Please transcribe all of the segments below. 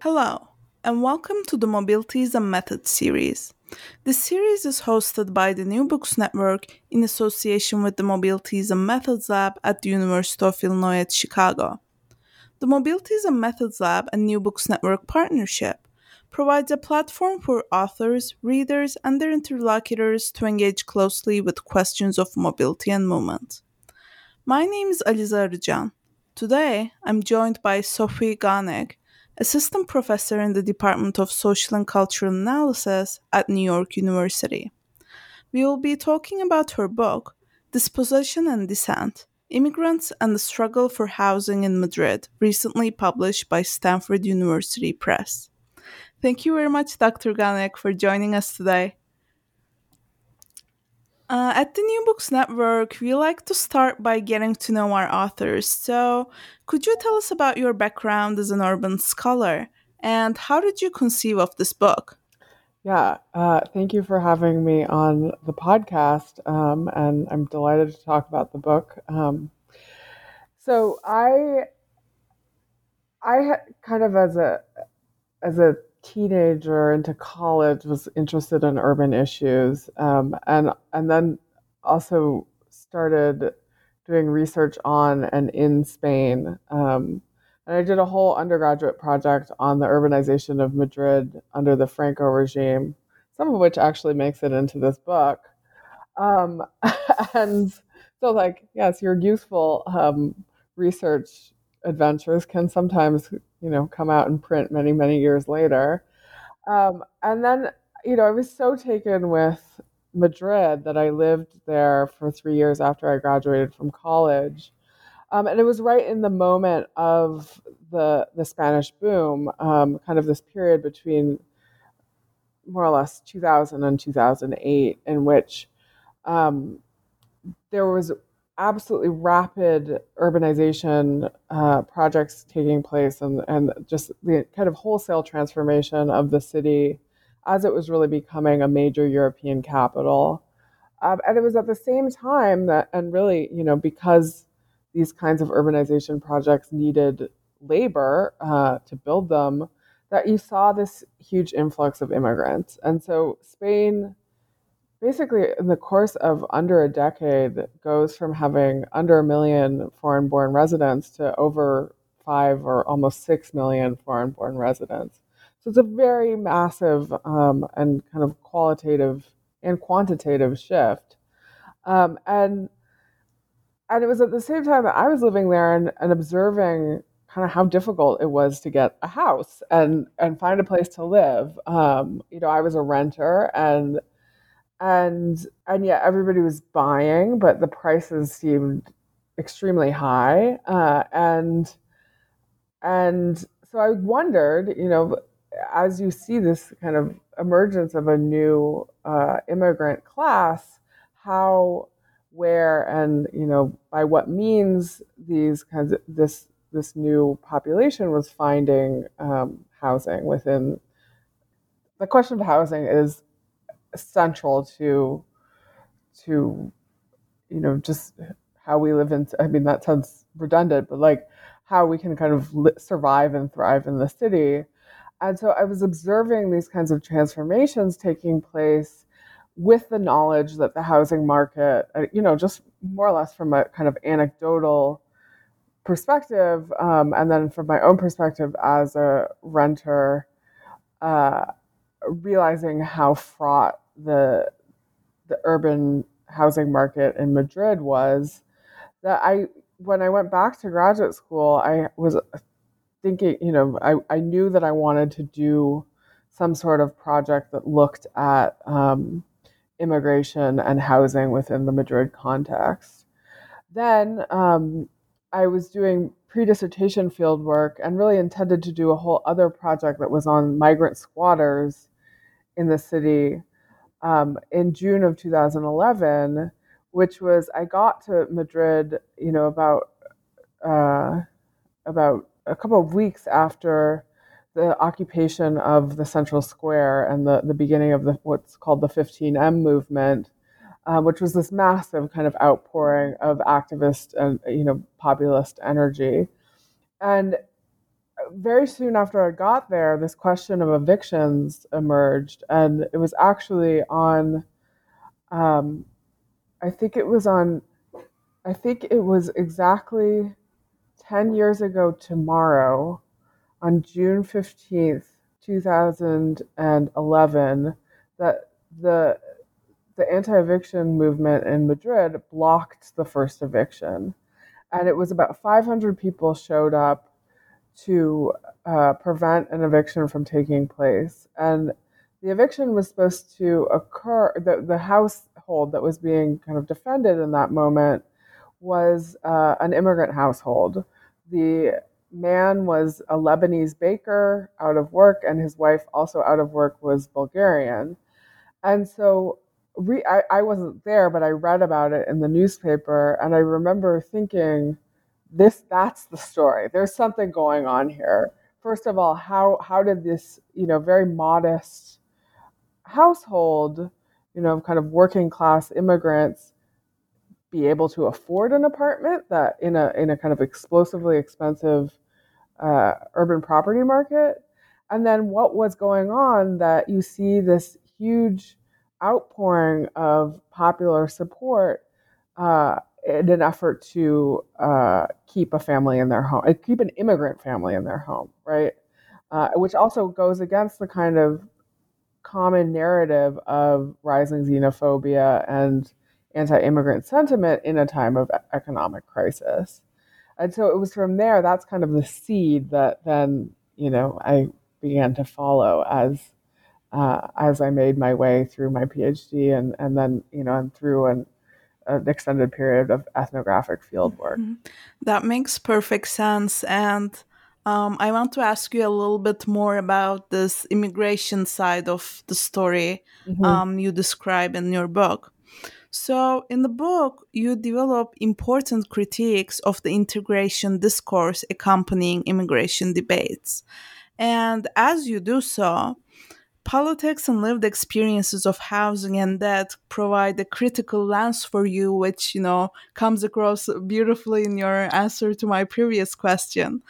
Hello, and welcome to the Mobilities and Methods series. This series is hosted by the New Books Network in association with the Mobilities and Methods Lab at the University of Illinois at Chicago. The Mobilities and Methods Lab and New Books Network partnership provides a platform for authors, readers, and their interlocutors to engage closely with questions of mobility and movement. My name is Aliza Arıcan. Today, I'm joined by Sophie Gonick, assistant professor in the Department of Social and Cultural Analysis at New York University. We will be talking about her book, Dispossession and Dissent Immigrants and the Struggle for Housing in Madrid, recently published by Stanford University Press. Thank you very much, Dr. Gonick, for joining us today. Uh, at the New Books Network, we like to start by getting to know our authors. So, could you tell us about your background as an urban scholar and how did you conceive of this book? Yeah, uh, thank you for having me on the podcast, um, and I'm delighted to talk about the book. Um, so, I, I kind of as a as a teenager into college was interested in urban issues um, and and then also started doing research on and in Spain. Um, and I did a whole undergraduate project on the urbanization of Madrid under the Franco regime, some of which actually makes it into this book. Um, and so, like, yes, your useful um, research adventures can sometimes you know come out in print many many years later. Um, and then you know i was so taken with madrid that i lived there for three years after i graduated from college. Um, and it was right in the moment of the the spanish boom um, kind of this period between more or less 2000 and 2008 in which um, there was absolutely rapid urbanization uh, projects taking place and, and just the kind of wholesale transformation of the city as it was really becoming a major European capital. Um, and it was at the same time that, and really, you know, because these kinds of urbanization projects needed labor uh, to build them, that you saw this huge influx of immigrants. And so Spain basically in the course of under a decade goes from having under a million foreign born residents to over five or almost six million foreign born residents. So it's a very massive um, and kind of qualitative and quantitative shift. Um, and and it was at the same time that I was living there and, and observing kind of how difficult it was to get a house and and find a place to live. Um, you know, I was a renter and and and yet everybody was buying, but the prices seemed extremely high, uh, and and so I wondered, you know, as you see this kind of emergence of a new uh, immigrant class, how, where, and you know, by what means these kinds of this this new population was finding um, housing within. The question of housing is central to to you know just how we live in i mean that sounds redundant but like how we can kind of li- survive and thrive in the city. And so i was observing these kinds of transformations taking place with the knowledge that the housing market uh, you know just more or less from a kind of anecdotal perspective um, and then from my own perspective as a renter uh, realizing how fraught the the urban housing market in Madrid was that I when I went back to graduate school I was thinking you know I, I knew that I wanted to do some sort of project that looked at um, immigration and housing within the Madrid context. Then um, I was doing pre dissertation field work and really intended to do a whole other project that was on migrant squatters in the city um, in June of 2011, which was I got to Madrid, you know, about uh, about a couple of weeks after the occupation of the central square and the, the beginning of the what's called the 15M movement, uh, which was this massive kind of outpouring of activist and you know populist energy. And very soon after I got there, this question of evictions emerged, and it was actually on. Um, I think it was on. I think it was exactly ten years ago tomorrow, on June fifteenth, two thousand and eleven, that the the anti-eviction movement in Madrid blocked the first eviction, and it was about five hundred people showed up to uh, prevent an eviction from taking place. And the eviction was supposed to occur, the, the household that was being kind of defended in that moment was uh, an immigrant household. The man was a Lebanese baker out of work, and his wife, also out of work, was Bulgarian. And so re- I, I wasn't there, but I read about it in the newspaper, and I remember thinking, this that's the story. There's something going on here. First of all how how did this you know very modest household you know kind of working class immigrants be able to afford an apartment that in a in a kind of explosively expensive uh, urban property market? And then what was going on that you see this huge outpouring of popular support uh, in an effort to uh, keep a family in their home, keep an immigrant family in their home, right? Uh, which also goes against the kind of common narrative of rising xenophobia and anti-immigrant sentiment in a time of economic crisis. And so it was from there, that's kind of the seed that then, you know, I began to follow as uh, as I made my way through my PhD and, and then, you know, and through an an extended period of ethnographic field work. Mm-hmm. That makes perfect sense. And um, I want to ask you a little bit more about this immigration side of the story mm-hmm. um, you describe in your book. So, in the book, you develop important critiques of the integration discourse accompanying immigration debates. And as you do so, politics and lived experiences of housing and debt provide a critical lens for you, which, you know, comes across beautifully in your answer to my previous question.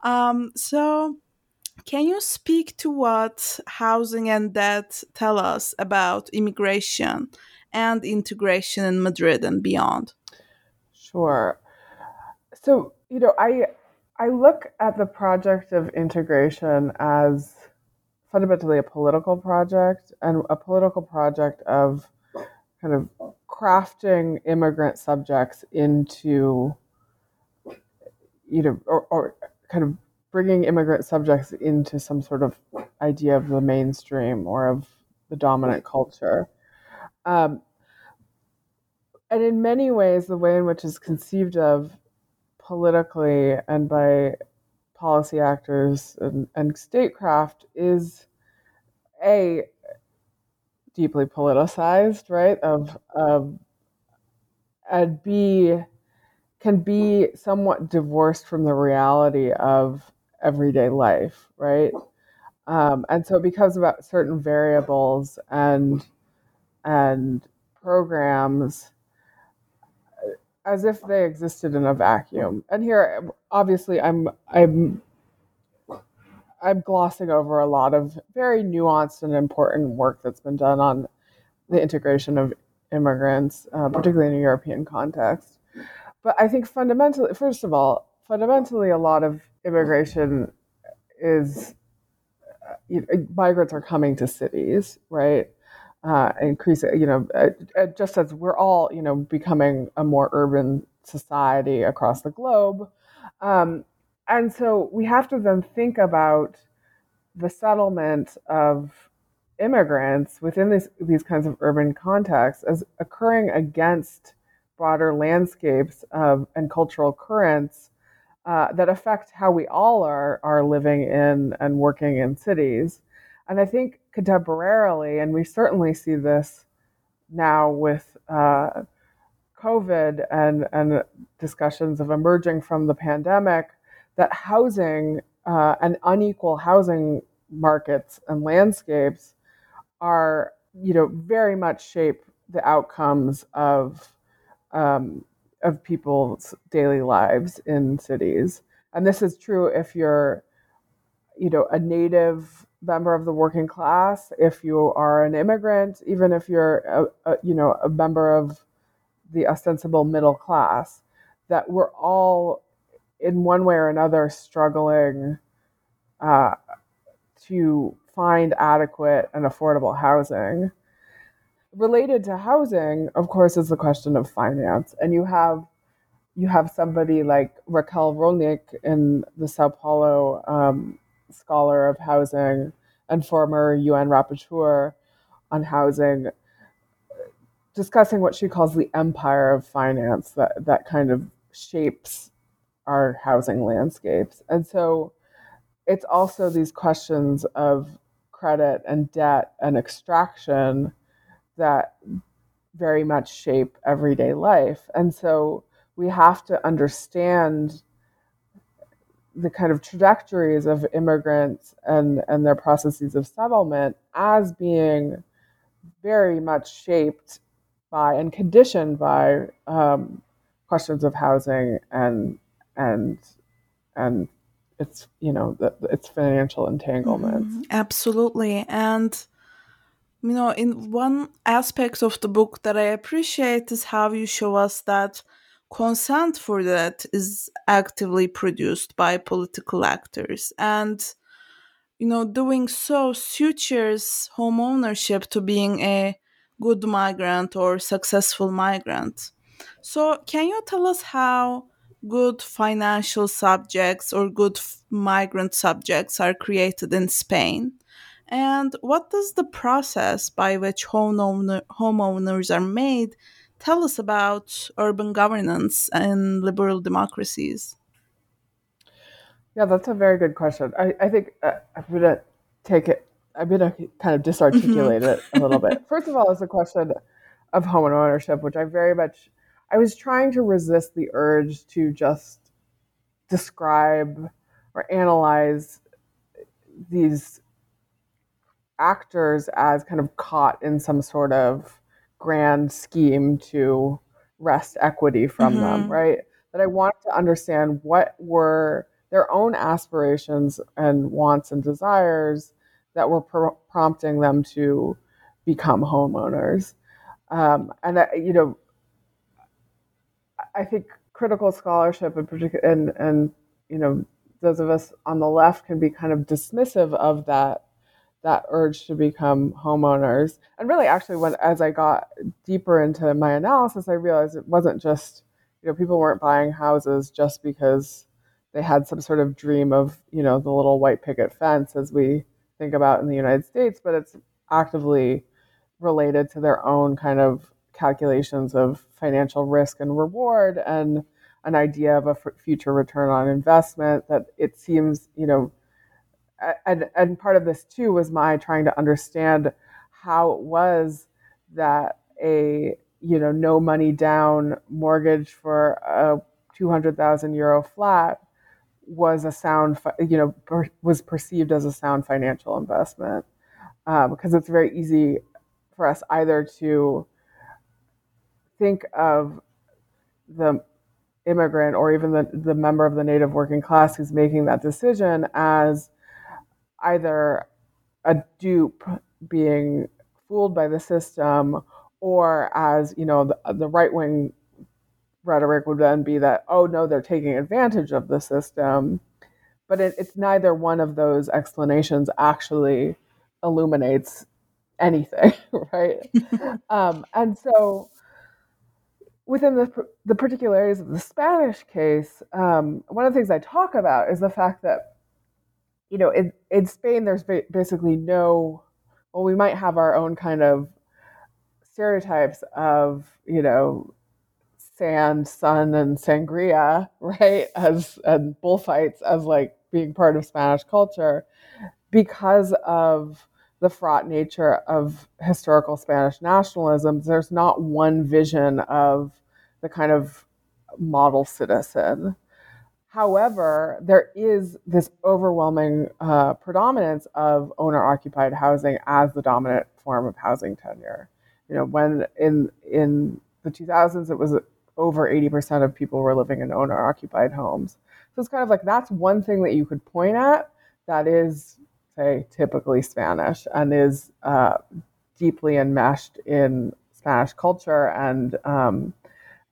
Um, so, can you speak to what housing and debt tell us about immigration and integration in Madrid and beyond? Sure. So, you know, I I look at the project of integration as fundamentally a political project and a political project of kind of crafting immigrant subjects into you know or, or kind of bringing immigrant subjects into some sort of idea of the mainstream or of the dominant culture. Um, and in many ways the way in which it's conceived of politically and by policy actors and, and statecraft is a deeply politicized, right? Of of and b can be somewhat divorced from the reality of everyday life, right? Um, and so it becomes about certain variables and and programs as if they existed in a vacuum. And here, obviously, I'm I'm I'm glossing over a lot of very nuanced and important work that's been done on the integration of immigrants, uh, particularly in a European context. But I think fundamentally, first of all, fundamentally, a lot of immigration is know, migrants are coming to cities, right? Uh, increasing, you know, uh, uh, just as we're all, you know, becoming a more urban society across the globe. Um, and so we have to then think about the settlement of immigrants within these, these kinds of urban contexts as occurring against broader landscapes of, and cultural currents uh, that affect how we all are, are living in and working in cities. And I think contemporarily, and we certainly see this now with uh, COVID and, and discussions of emerging from the pandemic, that housing uh, and unequal housing markets and landscapes are, you know, very much shape the outcomes of um, of people's daily lives in cities. And this is true if you're, you know, a native member of the working class, if you are an immigrant, even if you're, a, a, you know, a member of the ostensible middle class, that we're all in one way or another struggling uh, to find adequate and affordable housing. Related to housing, of course, is the question of finance, and you have you have somebody like Raquel Rolnik in the Sao Paulo um, scholar of housing and former UN rapporteur on housing, discussing what she calls the empire of finance that, that kind of shapes our housing landscapes. And so it's also these questions of credit and debt and extraction that very much shape everyday life. And so we have to understand the kind of trajectories of immigrants and, and their processes of settlement as being very much shaped by and conditioned by um, questions of housing and and and it's you know the, it's financial entanglements. Mm-hmm. Absolutely, and you know, in one aspect of the book that I appreciate is how you show us that consent for that is actively produced by political actors. And you know doing so sutures home ownership to being a good migrant or successful migrant. So can you tell us how good financial subjects or good migrant subjects are created in spain? And what does the process by which home homeowners are made tell us about urban governance and liberal democracies? Yeah, that's a very good question. I, I think uh, I'm going to take it, I'm going to kind of disarticulate mm-hmm. it a little bit. First of all, it's a question of home ownership, which I very much, I was trying to resist the urge to just describe or analyze these actors as kind of caught in some sort of grand scheme to wrest equity from mm-hmm. them, right? That I wanted to understand what were their own aspirations and wants and desires that were pr- prompting them to become homeowners. Um, and I, you know, I think critical scholarship in particular, and and you know, those of us on the left can be kind of dismissive of that that urge to become homeowners. And really, actually, when as I got deeper into my analysis, I realized it wasn't just you know people weren't buying houses just because they had some sort of dream of you know the little white picket fence as we think about in the United States, but it's actively related to their own kind of calculations of financial risk and reward and an idea of a future return on investment that it seems you know and and part of this too was my trying to understand how it was that a you know no money down mortgage for a 200,000 euro flat was a sound you know per, was perceived as a sound financial investment. Uh, because it's very easy for us either to think of the immigrant or even the, the member of the native working class who's making that decision as either a dupe being fooled by the system or as you know the, the right wing rhetoric would then be that oh no they're taking advantage of the system but it, it's neither one of those explanations actually illuminates anything, right? um, and so within the, the particularities of the Spanish case, um, one of the things I talk about is the fact that, you know, in, in Spain, there's basically no, well, we might have our own kind of stereotypes of, you know, sand, sun, and sangria, right? As and bullfights as like being part of Spanish culture because of the fraught nature of historical Spanish nationalism. There's not one vision of the kind of model citizen. However, there is this overwhelming uh, predominance of owner occupied housing as the dominant form of housing tenure. You know, when in in the 2000s, it was over 80% of people were living in owner occupied homes. So it's kind of like that's one thing that you could point at that is, say, typically Spanish and is uh, deeply enmeshed in Spanish culture and um,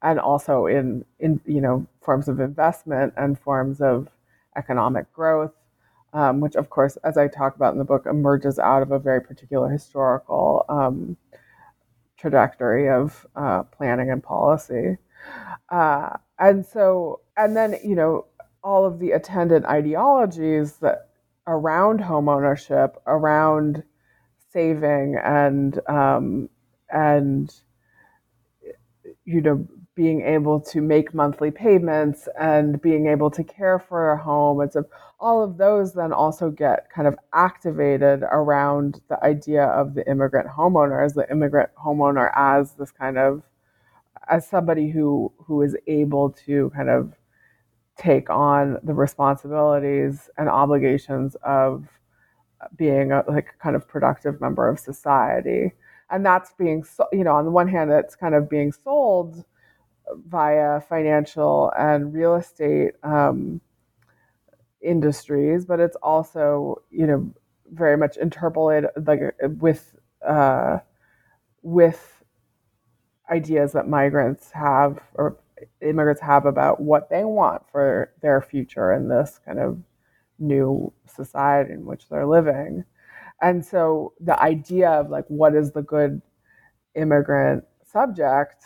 and also in in you know forms of investment and forms of economic growth, um, which of course, as I talk about in the book, emerges out of a very particular historical um, trajectory of uh, planning and policy. Uh, and so, and then, you know, all of the attendant ideologies that around home ownership, around saving and, um, and, you know, being able to make monthly payments and being able to care for a home and so all of those then also get kind of activated around the idea of the immigrant homeowner as the immigrant homeowner as this kind of as somebody who who is able to kind of take on the responsibilities and obligations of being a like kind of productive member of society. And that's being you know on the one hand it's kind of being sold via financial and real estate um, industries but it's also you know very much interpolated like with uh, with ideas that migrants have or immigrants have about what they want for their future in this kind of new society in which they're living. And so the idea of like what is the good immigrant subject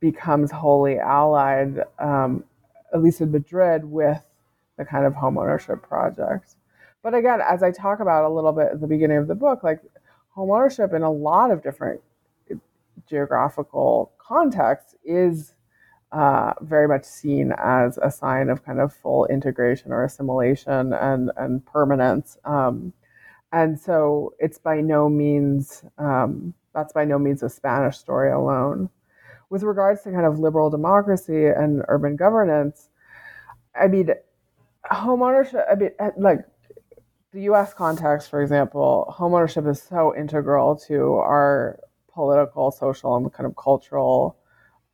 becomes wholly allied, um, at least in Madrid, with the kind of homeownership project. But again, as I talk about a little bit at the beginning of the book, like homeownership in a lot of different geographical context is uh, very much seen as a sign of kind of full integration or assimilation and, and permanence. Um, and so it's by no means, um, that's by no means a Spanish story alone. With regards to kind of liberal democracy and urban governance, I mean, homeownership, I mean, like the US context, for example, homeownership is so integral to our political, social, and kind of cultural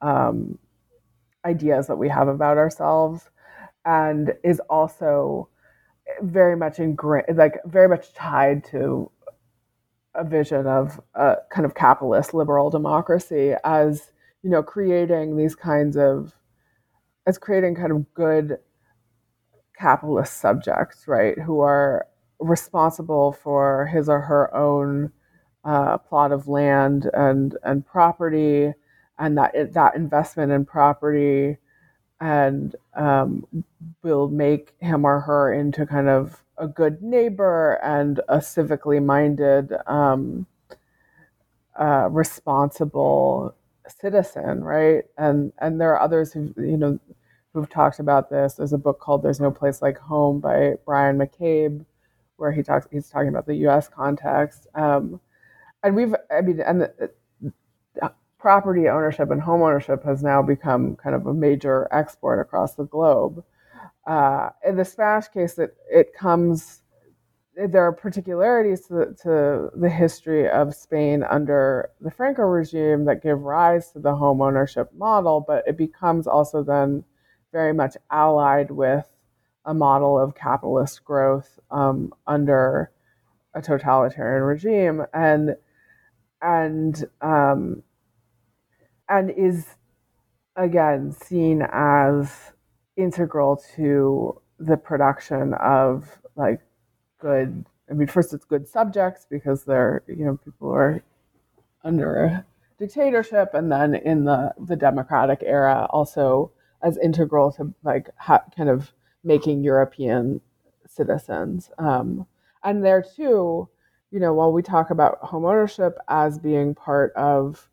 um, ideas that we have about ourselves, and is also very much ingrained, like very much tied to a vision of a kind of capitalist liberal democracy as you know creating these kinds of as creating kind of good capitalist subjects right who are responsible for his or her own uh, plot of land and and property, and that that investment in property, and um, will make him or her into kind of a good neighbor and a civically minded, um, uh, responsible citizen, right? And and there are others who you know who've talked about this. There's a book called "There's No Place Like Home" by Brian McCabe, where he talks. He's talking about the U.S. context. Um, and we've i mean and the, property ownership and home ownership has now become kind of a major export across the globe uh, in the spanish case it, it comes there are particularities to the, to the history of Spain under the Franco regime that give rise to the home ownership model, but it becomes also then very much allied with a model of capitalist growth um, under a totalitarian regime. And and um, and is again seen as integral to the production of like good. I mean, first it's good subjects because they're you know people are under a dictatorship, and then in the the democratic era also as integral to like ha- kind of making European citizens. Um, and there too, you know, while we talk about homeownership as being part of,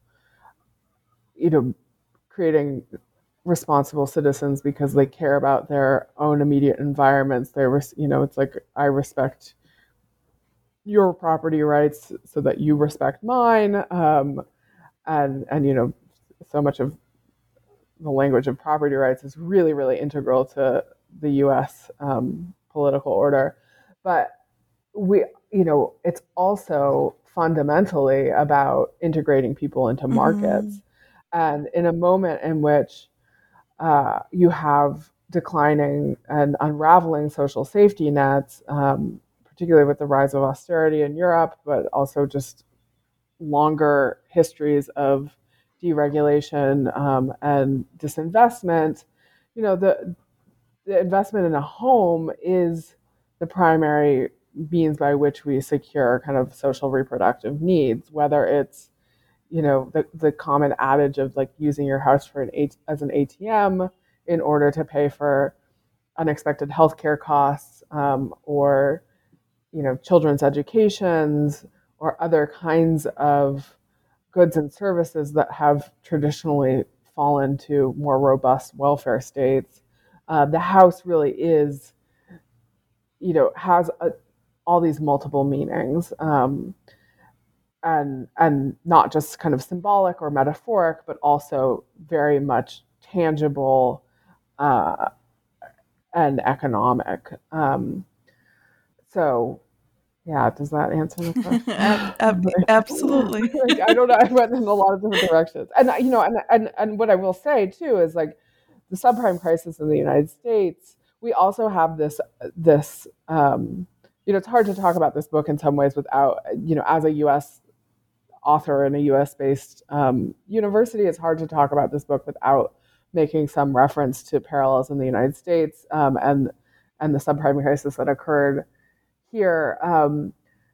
you know, creating responsible citizens because they care about their own immediate environments. They, res- you know, it's like I respect your property rights so that you respect mine, um, and and you know, so much of the language of property rights is really really integral to the U.S. Um, political order, but we, you know, it's also fundamentally about integrating people into markets. Mm-hmm. And in a moment in which uh, you have declining and unraveling social safety nets, um, particularly with the rise of austerity in Europe, but also just longer histories of deregulation um, and disinvestment. You know, the the investment in a home is the primary means by which we secure kind of social reproductive needs, whether it's you know the, the common adage of like using your house for an as an ATM in order to pay for unexpected healthcare costs um, or you know children's educations or other kinds of goods and services that have traditionally fallen to more robust welfare states. Uh, the house really is you know has a, all these multiple meanings. Um, and and not just kind of symbolic or metaphoric but also very much tangible uh, and economic. Um, so yeah does that answer the question? Absolutely. Like, i don't know i went in a lot of different directions. And you know and, and and what i will say too is like the subprime crisis in the united states we also have this this um, you know, it's hard to talk about this book in some ways without, you know, as a U.S. author in a U.S. based um, university, it's hard to talk about this book without making some reference to parallels in the United States um, and and the subprime crisis that occurred here. Um,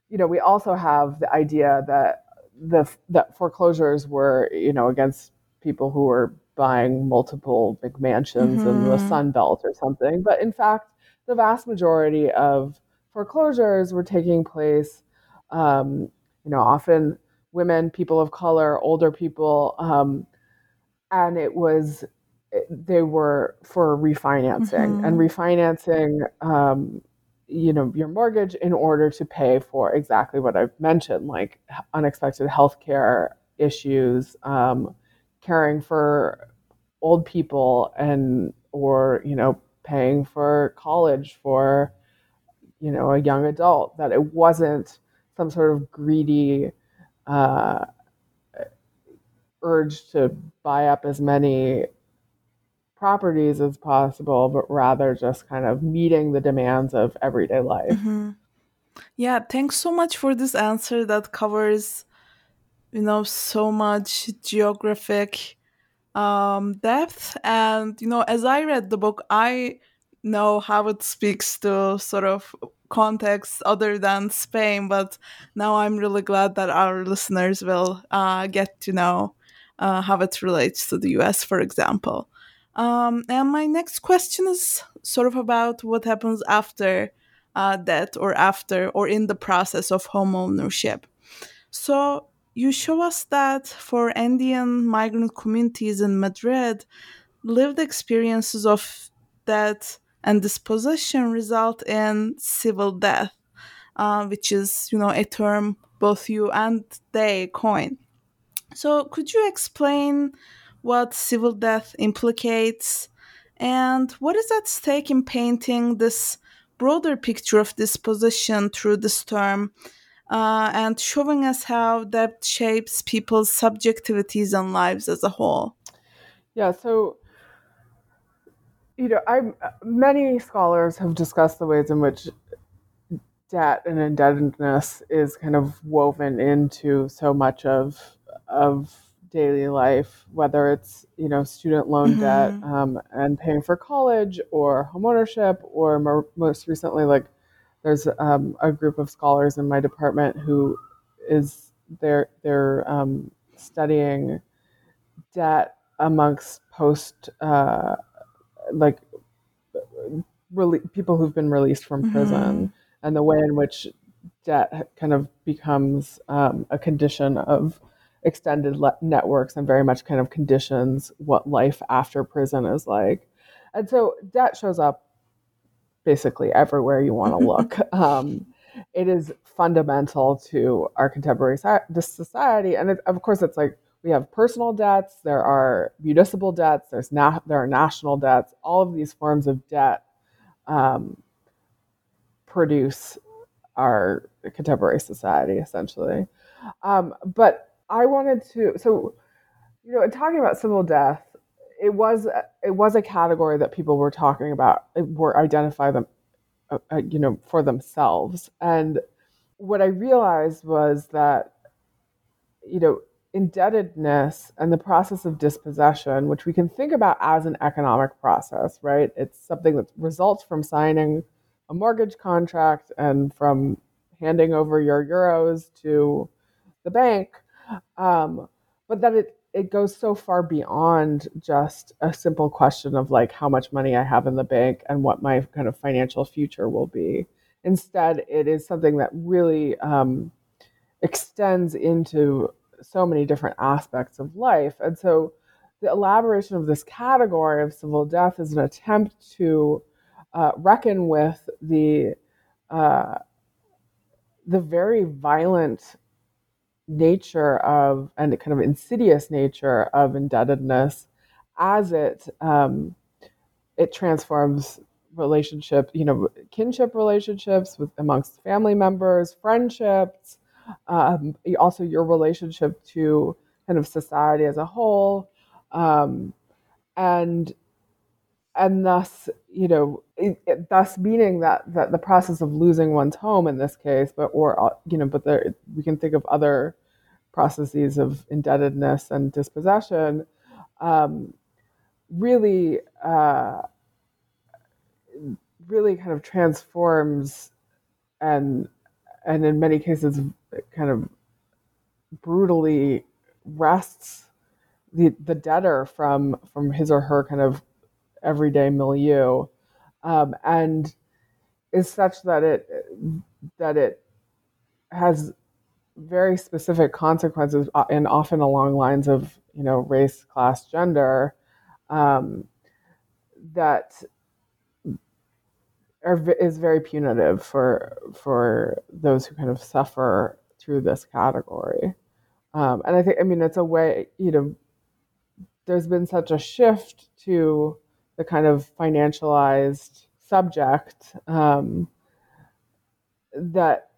you know, we also have the idea that the that foreclosures were, you know, against people who were buying multiple big mansions mm-hmm. in the. Sun Belt or something. But in fact, the vast majority of foreclosures were taking place, um, you know, often women, people of color, older people, um, and it was they were for refinancing mm-hmm. and refinancing um, you know your mortgage in order to pay for exactly what i've mentioned like unexpected health care issues um, caring for old people and or you know paying for college for you know, a young adult, that it wasn't some sort of greedy uh, urge to buy up as many properties as possible, but rather just kind of meeting the demands of everyday life. Mm-hmm. Yeah, thanks so much for this answer that covers, you know, so much geographic um, depth. And, you know, as I read the book, I know how it speaks to sort of contexts other than Spain, but now I'm really glad that our listeners will uh, get to know uh, how it relates to the US, for example. Um, and my next question is sort of about what happens after uh, death or after or in the process of homeownership. So you show us that for Andean migrant communities in Madrid, lived experiences of death and dispossession result in civil death, uh, which is, you know, a term both you and they coin. So, could you explain what civil death implicates and what is at stake in painting this broader picture of dispossession through this term uh, and showing us how that shapes people's subjectivities and lives as a whole? Yeah, so you know, I many scholars have discussed the ways in which debt and indebtedness is kind of woven into so much of of daily life, whether it's you know student loan mm-hmm. debt um, and paying for college, or homeownership, or more, most recently, like there's um, a group of scholars in my department who is they're they're um, studying debt amongst post uh, like people who've been released from mm-hmm. prison mm-hmm. and the way in which debt kind of becomes um, a condition of extended le- networks and very much kind of conditions what life after prison is like. And so debt shows up basically everywhere you want to look. um, it is fundamental to our contemporary society. And it, of course, it's like we have personal debts, there are municipal debts, there's na- there are national debts. All of these forms of debt um, produce our contemporary society, essentially. Um, but I wanted to, so you know, talking about civil death, it was it was a category that people were talking about, were identify them, uh, uh, you know, for themselves. And what I realized was that, you know, indebtedness and the process of dispossession, which we can think about as an economic process, right? It's something that results from signing a mortgage contract and from handing over your euros to the bank. Um, but that it, it goes so far beyond just a simple question of like how much money I have in the bank and what my kind of financial future will be. Instead, it is something that really um, extends into so many different aspects of life. And so the elaboration of this category of civil death is an attempt to uh, reckon with the uh, the very violent nature of and kind of insidious nature of indebtedness as it um, it transforms relationship you know kinship relationships with amongst family members friendships um, also your relationship to kind of society as a whole, um, and and thus you know it, it, thus meaning that that the process of losing one's home in this case, but or uh, you know, but there we can think of other processes of indebtedness and dispossession. Um, really, uh, really kind of transforms and and in many cases kind of brutally wrests the, the debtor from from his or her kind of everyday milieu um, and is such that it that it has very specific consequences uh, and often along lines of you know race class gender um, that are, is very punitive for for those who kind of suffer through this category. Um, and I think, I mean, it's a way, you know, there's been such a shift to the kind of financialized subject um, that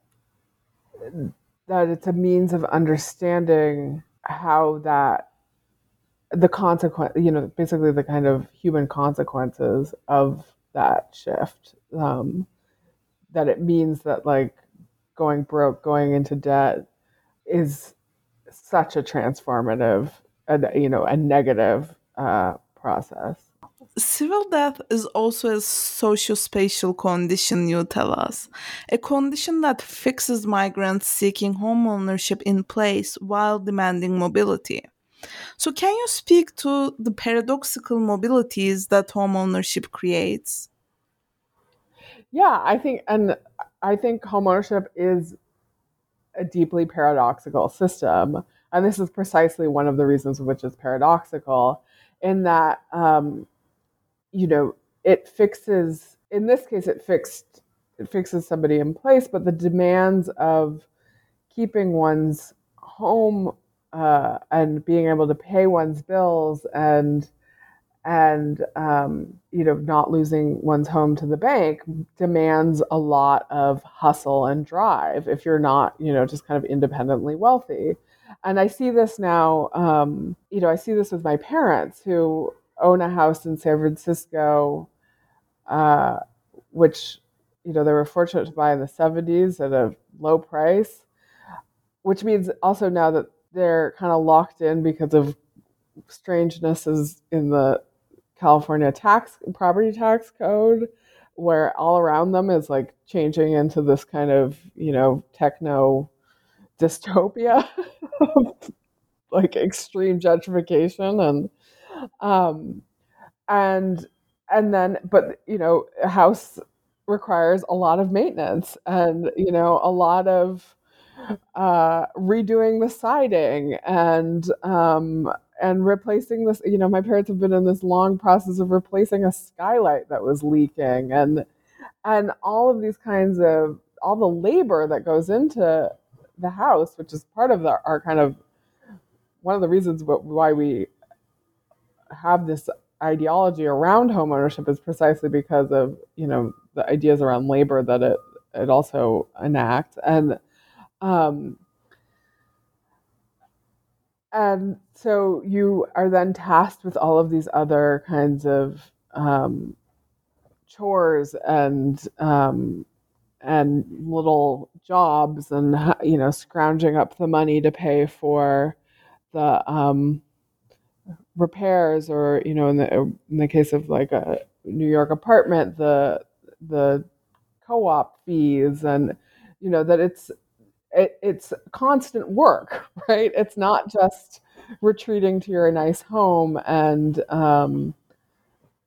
that it's a means of understanding how that the consequence, you know, basically the kind of human consequences of that shift um, that it means that like going broke, going into debt is such a transformative, and you know, a negative uh, process. Civil death is also a socio-spatial condition, you tell us. A condition that fixes migrants seeking home ownership in place while demanding mobility. So, can you speak to the paradoxical mobilities that home ownership creates? Yeah, I think, and I think homeownership is a deeply paradoxical system. And this is precisely one of the reasons which is paradoxical, in that, um, you know, it fixes, in this case, it fixed, it fixes somebody in place, but the demands of keeping one's home uh, and being able to pay one's bills and and um, you know not losing one's home to the bank demands a lot of hustle and drive if you're not you know just kind of independently wealthy. And i see this now um, you know i see this with my parents who own a house in san francisco uh, which you know they were fortunate to buy in the 70s at a low price which means also now that they're kind of locked in because of strangenesses in the California tax property tax code, where all around them is like changing into this kind of you know techno dystopia, like extreme gentrification and um and and then but you know a house requires a lot of maintenance and you know a lot of uh, redoing the siding and um, and replacing this. You know, my parents have been in this long process of replacing a skylight that was leaking, and and all of these kinds of all the labor that goes into the house, which is part of the, our kind of one of the reasons why we have this ideology around homeownership is precisely because of you know the ideas around labor that it it also enacts and um, and so you are then tasked with all of these other kinds of um, chores and um, and little jobs and you know scrounging up the money to pay for the um, repairs or you know in the in the case of like a New York apartment the the co-op fees and you know that it's it, it's constant work, right? It's not just retreating to your nice home and um,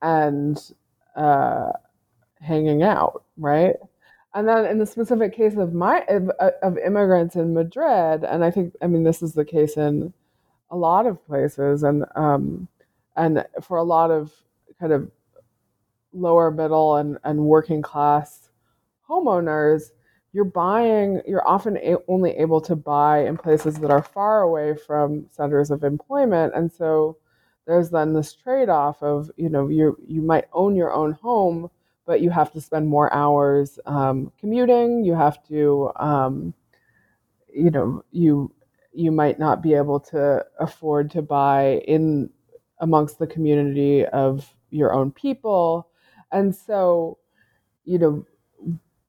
and uh, hanging out, right? And then in the specific case of my of, of immigrants in Madrid, and I think I mean this is the case in a lot of places, and um, and for a lot of kind of lower middle and, and working class homeowners, you're buying, you're often a- only able to buy in places that are far away from centers of employment. And so there's then this trade off of, you know, you, you might own your own home, but you have to spend more hours um, commuting. You have to, um, you know, you, you might not be able to afford to buy in amongst the community of your own people. And so, you know,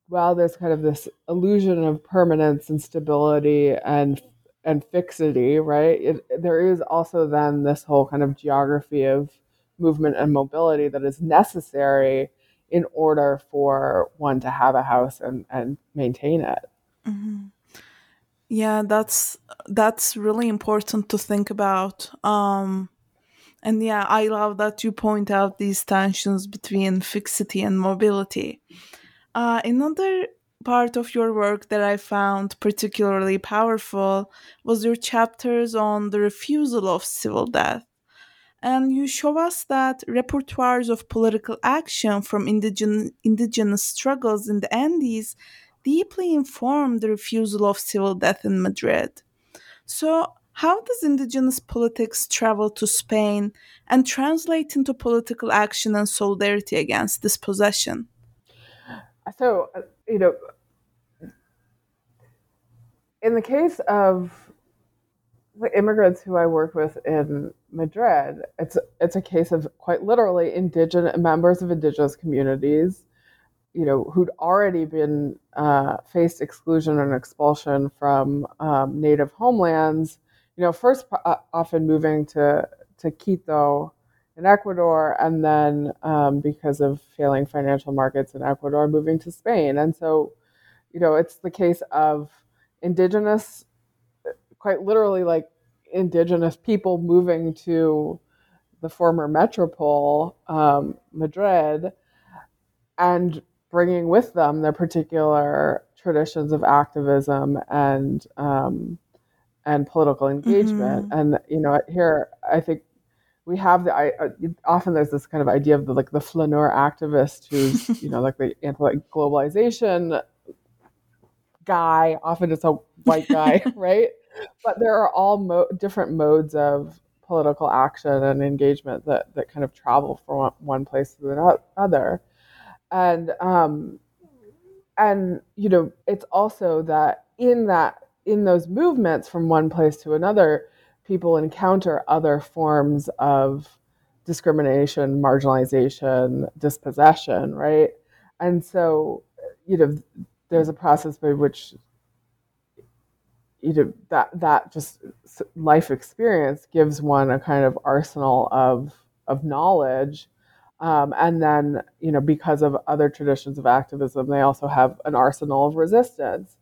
while there's kind of this illusion of permanence and stability and and fixity, right? It, there is also then this whole kind of geography of movement and mobility that is necessary in order for one to have a house and, and maintain it. Mm-hmm. Yeah, that's that's really important to think about. Um, and yeah, I love that you point out these tensions between fixity and mobility. Uh, another part of your work that I found particularly powerful was your chapters on the refusal of civil death. And you show us that repertoires of political action from indigen- indigenous struggles in the Andes deeply informed the refusal of civil death in Madrid. So, how does indigenous politics travel to Spain and translate into political action and solidarity against dispossession? So you know in the case of the immigrants who I work with in Madrid, it's it's a case of quite literally indigenous members of indigenous communities, you know, who'd already been uh, faced exclusion and expulsion from um, native homelands. You know, first uh, often moving to to Quito in Ecuador, and then um, because of failing financial markets in Ecuador, moving to Spain. And so, you know, it's the case of indigenous, quite literally, like indigenous people moving to the former metropole, um, Madrid, and bringing with them their particular traditions of activism and um, and political engagement. Mm-hmm. And you know, here I think we have the I, uh, often there's this kind of idea of the like the flaneur activist who's you know like the anti-globalization guy. Often it's a white guy right? But there are all mo- different modes of political action and engagement that that kind of travel from one place to the other. And um and you know it's also that in that in those movements from one place to another people encounter other forms of discrimination, marginalization, dispossession, right? And so, you know, there's a process by which you know that that just life experience gives one a kind of arsenal of of knowledge um, and then you know because of other traditions of activism they also have an arsenal of resistance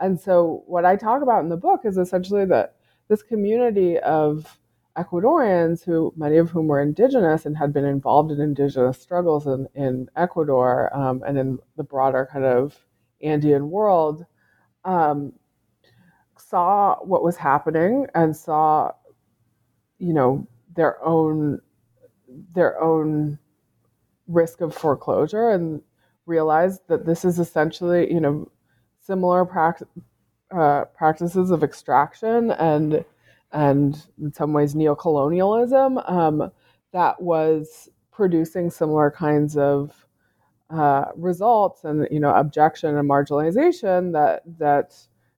and so what i talk about in the book is essentially that this community of ecuadorians who many of whom were indigenous and had been involved in indigenous struggles in, in ecuador um, and in the broader kind of andean world um, saw what was happening and saw, you know, their own their own risk of foreclosure and realized that this is essentially, you know, similar pract- uh, practices of extraction and and in some ways neocolonialism um, that was producing similar kinds of uh, results and you know objection and marginalization that that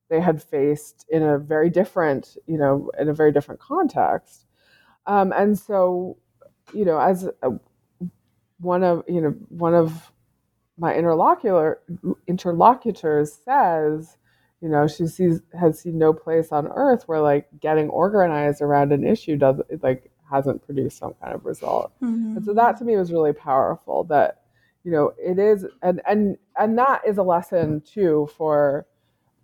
they had faced in a very different, you know, in a very different context. Um, and so, you know, as a, one of, you know, one of my interlocutor interlocutors says, you know, she sees has seen no place on earth where like getting organized around an issue does like hasn't produced some kind of result. Mm-hmm. And so that to me was really powerful that you know it is and and and that is a lesson too for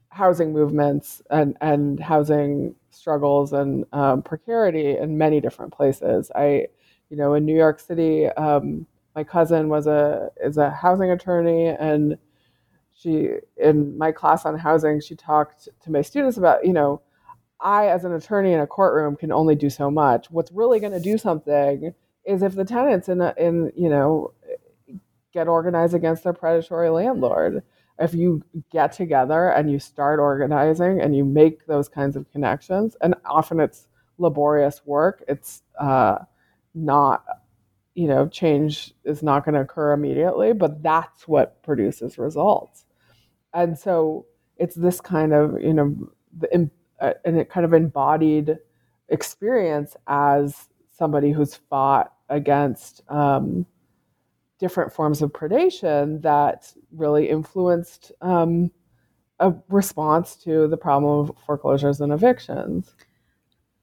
housing movements and, and housing struggles and um, precarity in many different places. I, you know, in New York City, um, my cousin was a is a housing attorney, and she in my class on housing, she talked to my students about, you know, I as an attorney in a courtroom can only do so much. What's really going to do something is if the tenants in a, in you know get organized against their predatory landlord if you get together and you start organizing and you make those kinds of connections, and often it's laborious work, it's uh, not, you know, change is not going to occur immediately, but that's what produces results. And so it's this kind of, you know, the, uh, and it kind of embodied experience as somebody who's fought against um, different forms of predation that really influenced um, a response to the problem of foreclosures and evictions.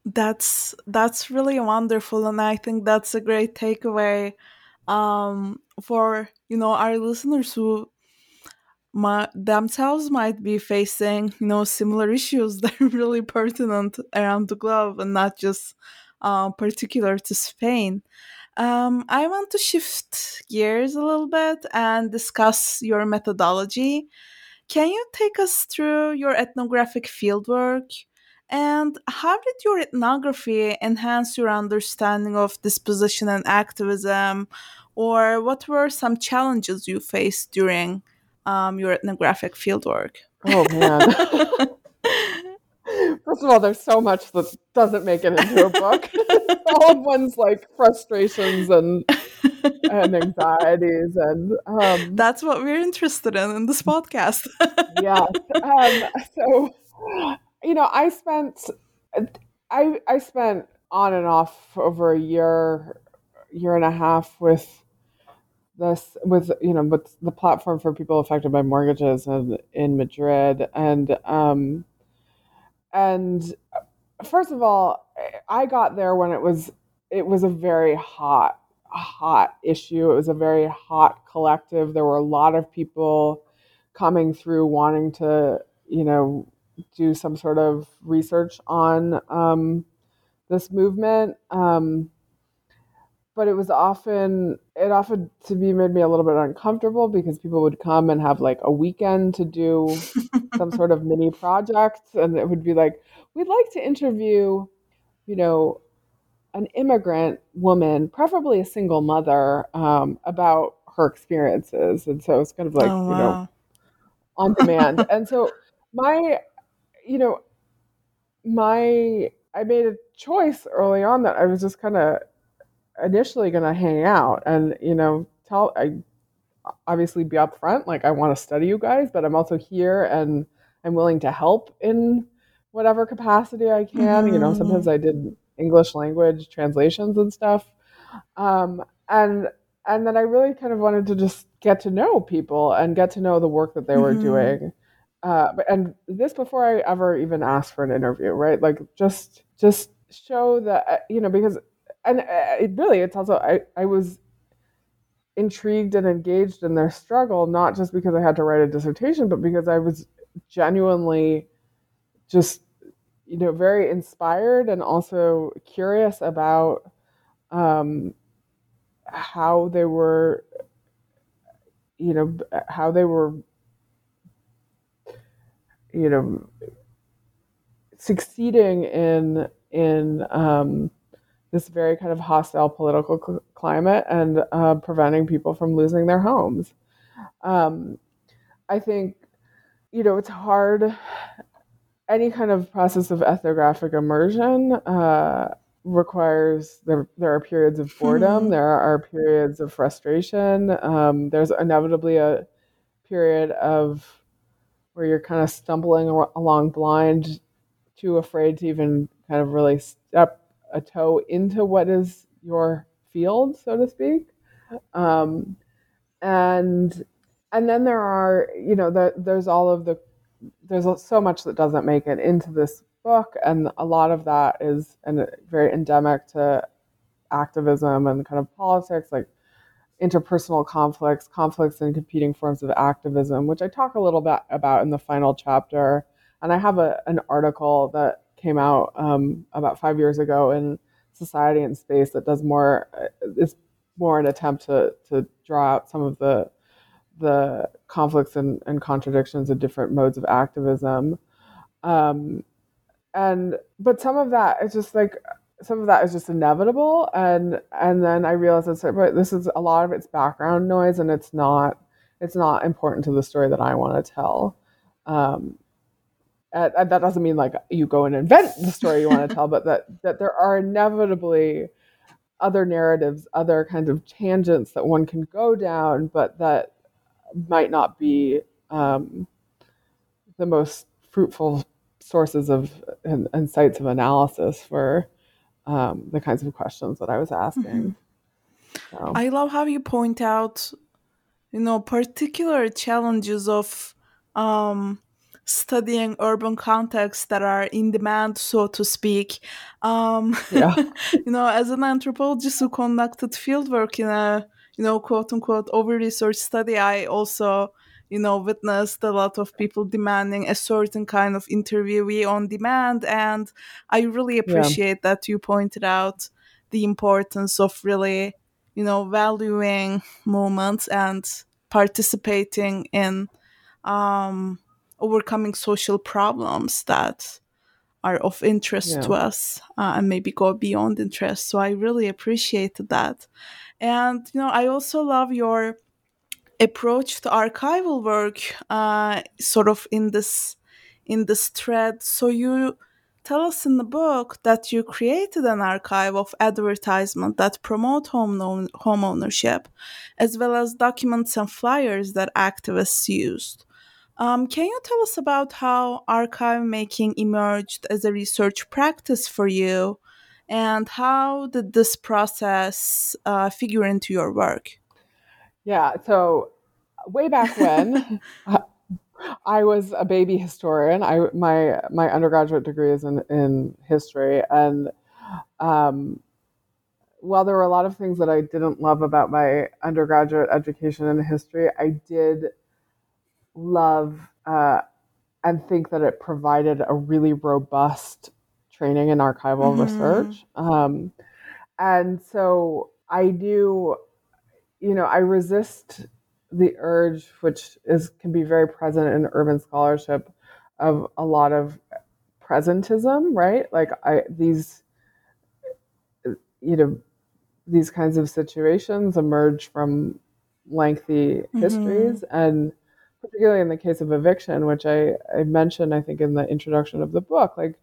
That's that's really wonderful, and I think that's a great takeaway um, for you know our listeners who my, themselves might be facing you know similar issues that are really pertinent around the globe and not just uh, particular to Spain. Um, I want to shift gears a little bit and discuss your methodology. Can you take us through your ethnographic fieldwork? And how did your ethnography enhance your understanding of dispossession and activism? Or what were some challenges you faced during um, your ethnographic fieldwork? Oh, man. First of all, there's so much that doesn't make it into a book. all of one's like frustrations and and anxieties and um, that's what we're interested in in this podcast. yeah. Um, so, you know, I spent I I spent on and off over a year year and a half with this with you know with the platform for people affected by mortgages in, in Madrid and um and first of all, I got there when it was it was a very hot hot issue. It was a very hot collective. There were a lot of people coming through wanting to, you know, do some sort of research on um, this movement. Um, but it was often it often to be made me a little bit uncomfortable because people would come and have like a weekend to do some sort of mini project. And it would be like we'd like to interview you know an immigrant woman preferably a single mother um, about her experiences. And so it's kind of like oh, wow. you know on demand. And so my you know my i made a choice early on that i was just kind of initially going to hang out and you know tell I obviously be upfront like I want to study you guys, but I'm also here and I'm willing to help in whatever capacity I can. Mm-hmm. You know, sometimes mm-hmm. I did English language translations and stuff. Um, and and then I really kind of wanted to just get to know people and get to know the work that they were mm-hmm. doing uh, and this before I ever even asked for an interview, right? Like just just show that uh, you know because and uh, it really it's also I I was intrigued and engaged in their struggle not just because I had to write a dissertation, but because I was genuinely just you know very inspired and also curious about um, how they were you know how they were you know succeeding in in um, this very kind of hostile political cl- climate and uh, preventing people from losing their homes. Um, I think you know it's hard. Any kind of process of ethnographic immersion uh, requires there. There are periods of boredom. Hmm. there are periods of frustration. Um, there's inevitably a period of where you're kind of stumbling along blind, too afraid to even kind of really step a toe into what is your field, so to speak. Um, and and then there are, you know, the, there's all of the there's so much that doesn't make it into this book, and a lot of that is and very endemic to activism and kind of politics, like interpersonal conflicts, conflicts and competing forms of activism, which I talk a little bit about in the final chapter. And I have a, an article that came out um, about five years ago in Society and Space that does more, uh, is more an attempt to, to draw out some of the the conflicts and, and contradictions of different modes of activism. Um, and but some of that is just like some of that is just inevitable and and then i realized that but this is a lot of it's background noise and it's not it's not important to the story that i want to tell um, and, and that doesn't mean like you go and invent the story you want to tell but that that there are inevitably other narratives other kinds of tangents that one can go down but that might not be um, the most fruitful sources of and, and sites of analysis for um, the kinds of questions that I was asking. Mm-hmm. So. I love how you point out, you know, particular challenges of um, studying urban contexts that are in demand, so to speak. Um, yeah. you know, as an anthropologist who conducted fieldwork in a, you know, quote unquote over research study, I also you know witnessed a lot of people demanding a certain kind of interviewee on demand and i really appreciate yeah. that you pointed out the importance of really you know valuing moments and participating in um, overcoming social problems that are of interest yeah. to us uh, and maybe go beyond interest. So i really appreciated that. And you know i also love your approach to archival work uh, sort of in this in this thread. So you tell us in the book that you created an archive of advertisement that promote home, no- home ownership as well as documents and flyers that activists used um, can you tell us about how archive making emerged as a research practice for you and how did this process uh, figure into your work yeah. So way back when, I was a baby historian. I my my undergraduate degree is in in history, and um, while there were a lot of things that I didn't love about my undergraduate education in history, I did love uh, and think that it provided a really robust training in archival mm-hmm. research. Um, and so I do you know, I resist the urge, which is can be very present in urban scholarship, of a lot of presentism, right? Like I these, you know, these kinds of situations emerge from lengthy mm-hmm. histories, and particularly in the case of eviction, which I, I mentioned, I think in the introduction of the book, like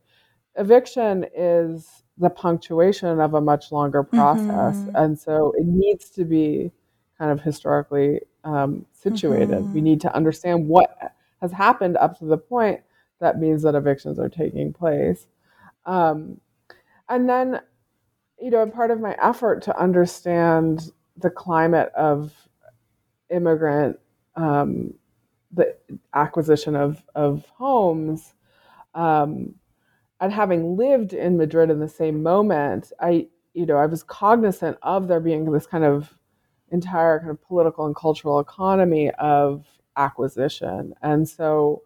eviction is the punctuation of a much longer process, mm-hmm. and so it needs to be kind of historically um, situated. Mm-hmm. We need to understand what has happened up to the point that means that evictions are taking place. Um, and then, you know, part of my effort to understand the climate of immigrant um, the acquisition of of homes. Um, and having lived in Madrid in the same moment, I you know I was cognizant of there being this kind of entire kind of political and cultural economy of acquisition, and so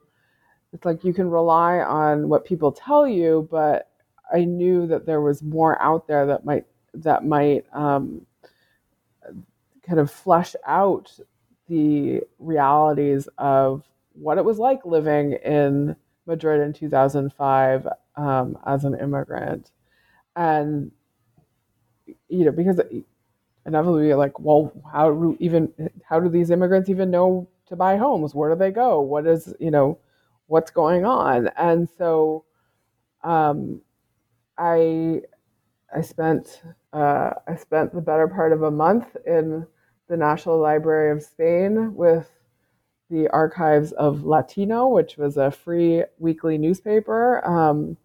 it's like you can rely on what people tell you, but I knew that there was more out there that might that might um, kind of flesh out the realities of what it was like living in Madrid in 2005 um, as an immigrant, and you know because inevitably like, well, how do even how do these immigrants even know to buy homes? Where do they go? What is you know what's going on? And so, um, I I spent uh, I spent the better part of a month in the National Library of Spain with the archives of Latino, which was a free weekly newspaper um,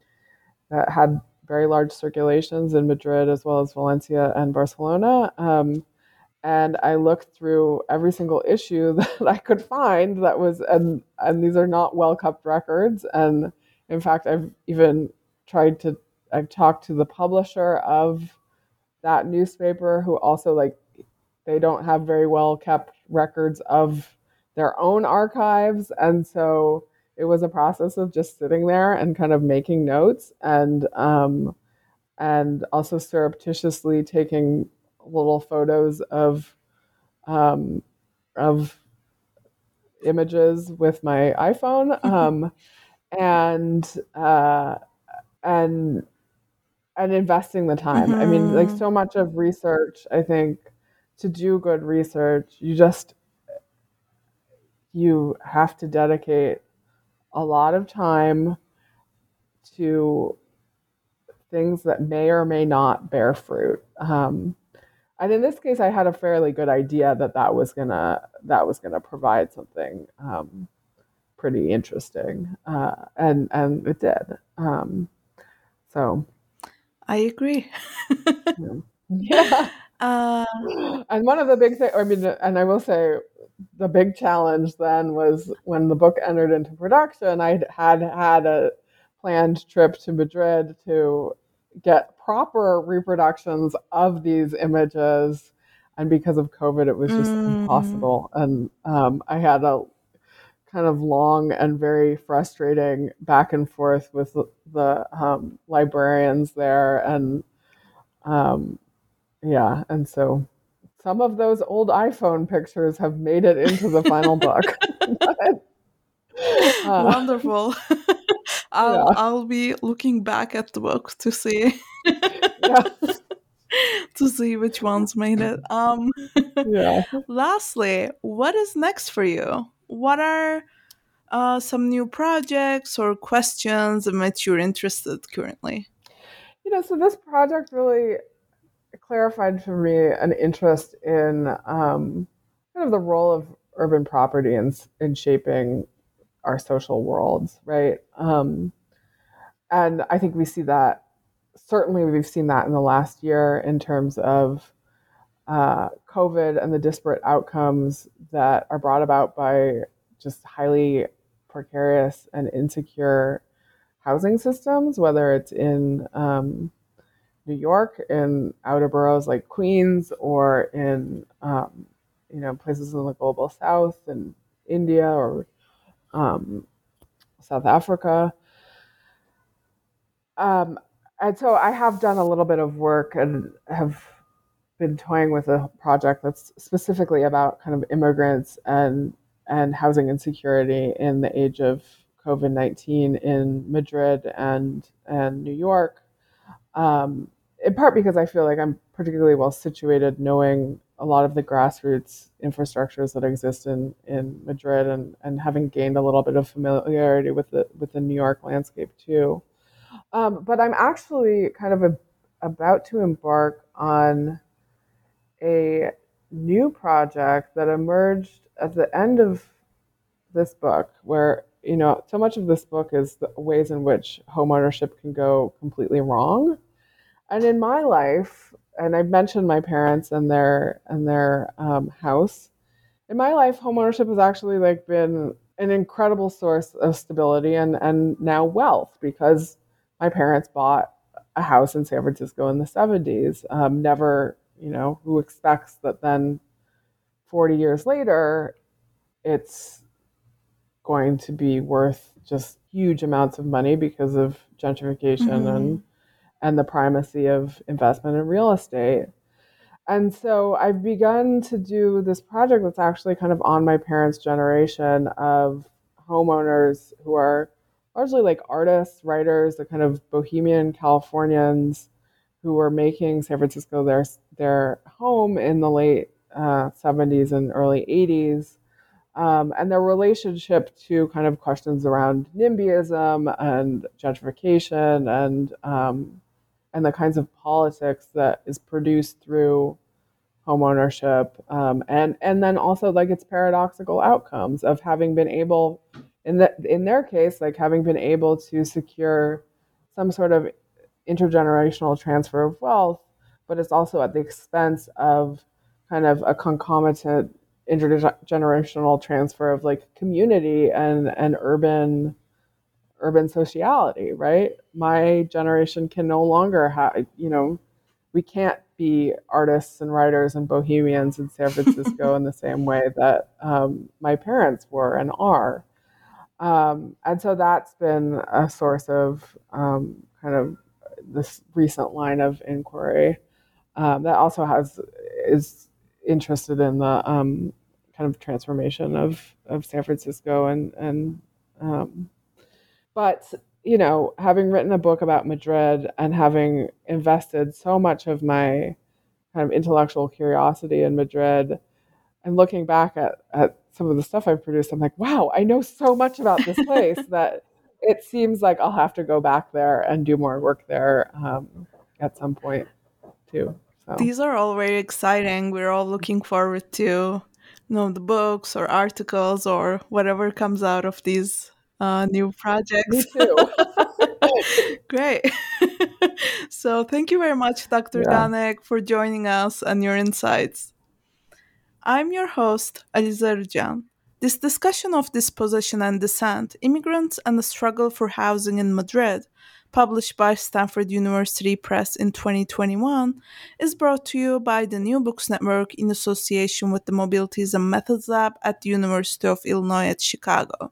that had very large circulations in Madrid as well as Valencia and Barcelona. Um, and I looked through every single issue that I could find that was, and and these are not well kept records. And in fact, I've even tried to, I've talked to the publisher of that newspaper who also like they don't have very well kept records of their own archives. And so it was a process of just sitting there and kind of making notes and, um, and also surreptitiously taking little photos of, um, of images with my iPhone. Um, and, uh, and, and investing the time. Mm-hmm. I mean, like mm-hmm. so much of research, I think to do good research, you just you have to dedicate a lot of time to things that may or may not bear fruit. Um, and in this case, I had a fairly good idea that that was gonna that was gonna provide something um, pretty interesting, uh, and and it did. Um, so, I agree. yeah. Uh, and one of the big things, I mean, and I will say, the big challenge then was when the book entered into production. I had had a planned trip to Madrid to get proper reproductions of these images, and because of COVID, it was just mm. impossible. And um, I had a kind of long and very frustrating back and forth with the, the um, librarians there, and um, yeah, and so some of those old iPhone pictures have made it into the final book. but, uh, Wonderful. I'll yeah. I'll be looking back at the book to see to see which ones made it. Um yeah. lastly, what is next for you? What are uh, some new projects or questions in which you're interested currently? You know, so this project really clarified for me an interest in um, kind of the role of urban property in, in shaping our social worlds, right? Um, and I think we see that, certainly, we've seen that in the last year in terms of uh, COVID and the disparate outcomes that are brought about by just highly precarious and insecure housing systems, whether it's in um, New York in outer boroughs like Queens or in um, you know places in the global south and India or um, South Africa. Um, and so I have done a little bit of work and have been toying with a project that's specifically about kind of immigrants and and housing insecurity in the age of COVID nineteen in Madrid and and New York. Um, in part because I feel like I'm particularly well situated knowing a lot of the grassroots infrastructures that exist in, in Madrid and, and having gained a little bit of familiarity with the with the New York landscape too. Um, but I'm actually kind of a, about to embark on a new project that emerged at the end of this book, where you know so much of this book is the ways in which homeownership can go completely wrong and in my life, and I've mentioned my parents and their and their um, house. In my life, homeownership has actually like been an incredible source of stability and, and now wealth because my parents bought a house in San Francisco in the 70s. Um, never, you know, who expects that then 40 years later, it's going to be worth just huge amounts of money because of gentrification mm-hmm. and and the primacy of investment in real estate. And so I've begun to do this project that's actually kind of on my parents' generation of homeowners who are largely like artists, writers, the kind of bohemian Californians who were making San Francisco their their home in the late uh, 70s and early 80s. Um, and their relationship to kind of questions around NIMBYism and gentrification and um, and the kinds of politics that is produced through homeownership um, and and then also like its paradoxical outcomes of having been able in that in their case like having been able to secure some sort of intergenerational transfer of wealth but it's also at the expense of kind of a concomitant intergenerational transfer of like community and and urban urban sociality right? My generation can no longer have you know we can't be artists and writers and bohemians in san francisco in the same way that um, my parents were and are. Um, and so that's been a source of um, kind of this recent line of inquiry um, that also has is interested in the um, kind of transformation of of San Francisco and and um, but you know having written a book about Madrid and having invested so much of my kind of intellectual curiosity in Madrid and looking back at, at some of the stuff I've produced, I'm like, wow, I know so much about this place that it seems like I'll have to go back there and do more work there um, at some point too. So. These are all very exciting. We're all looking forward to you know the books or articles or whatever comes out of these uh, new projects. Me too. Great. so thank you very much, Dr. Yeah. Gonick, for joining us and your insights. I'm your host, Aliza Rujan. This discussion of dispossession and Dissent, immigrants and the struggle for housing in Madrid published by Stanford University Press in 2021, is brought to you by the New Books Network in association with the Mobilities and Methods Lab at the University of Illinois at Chicago.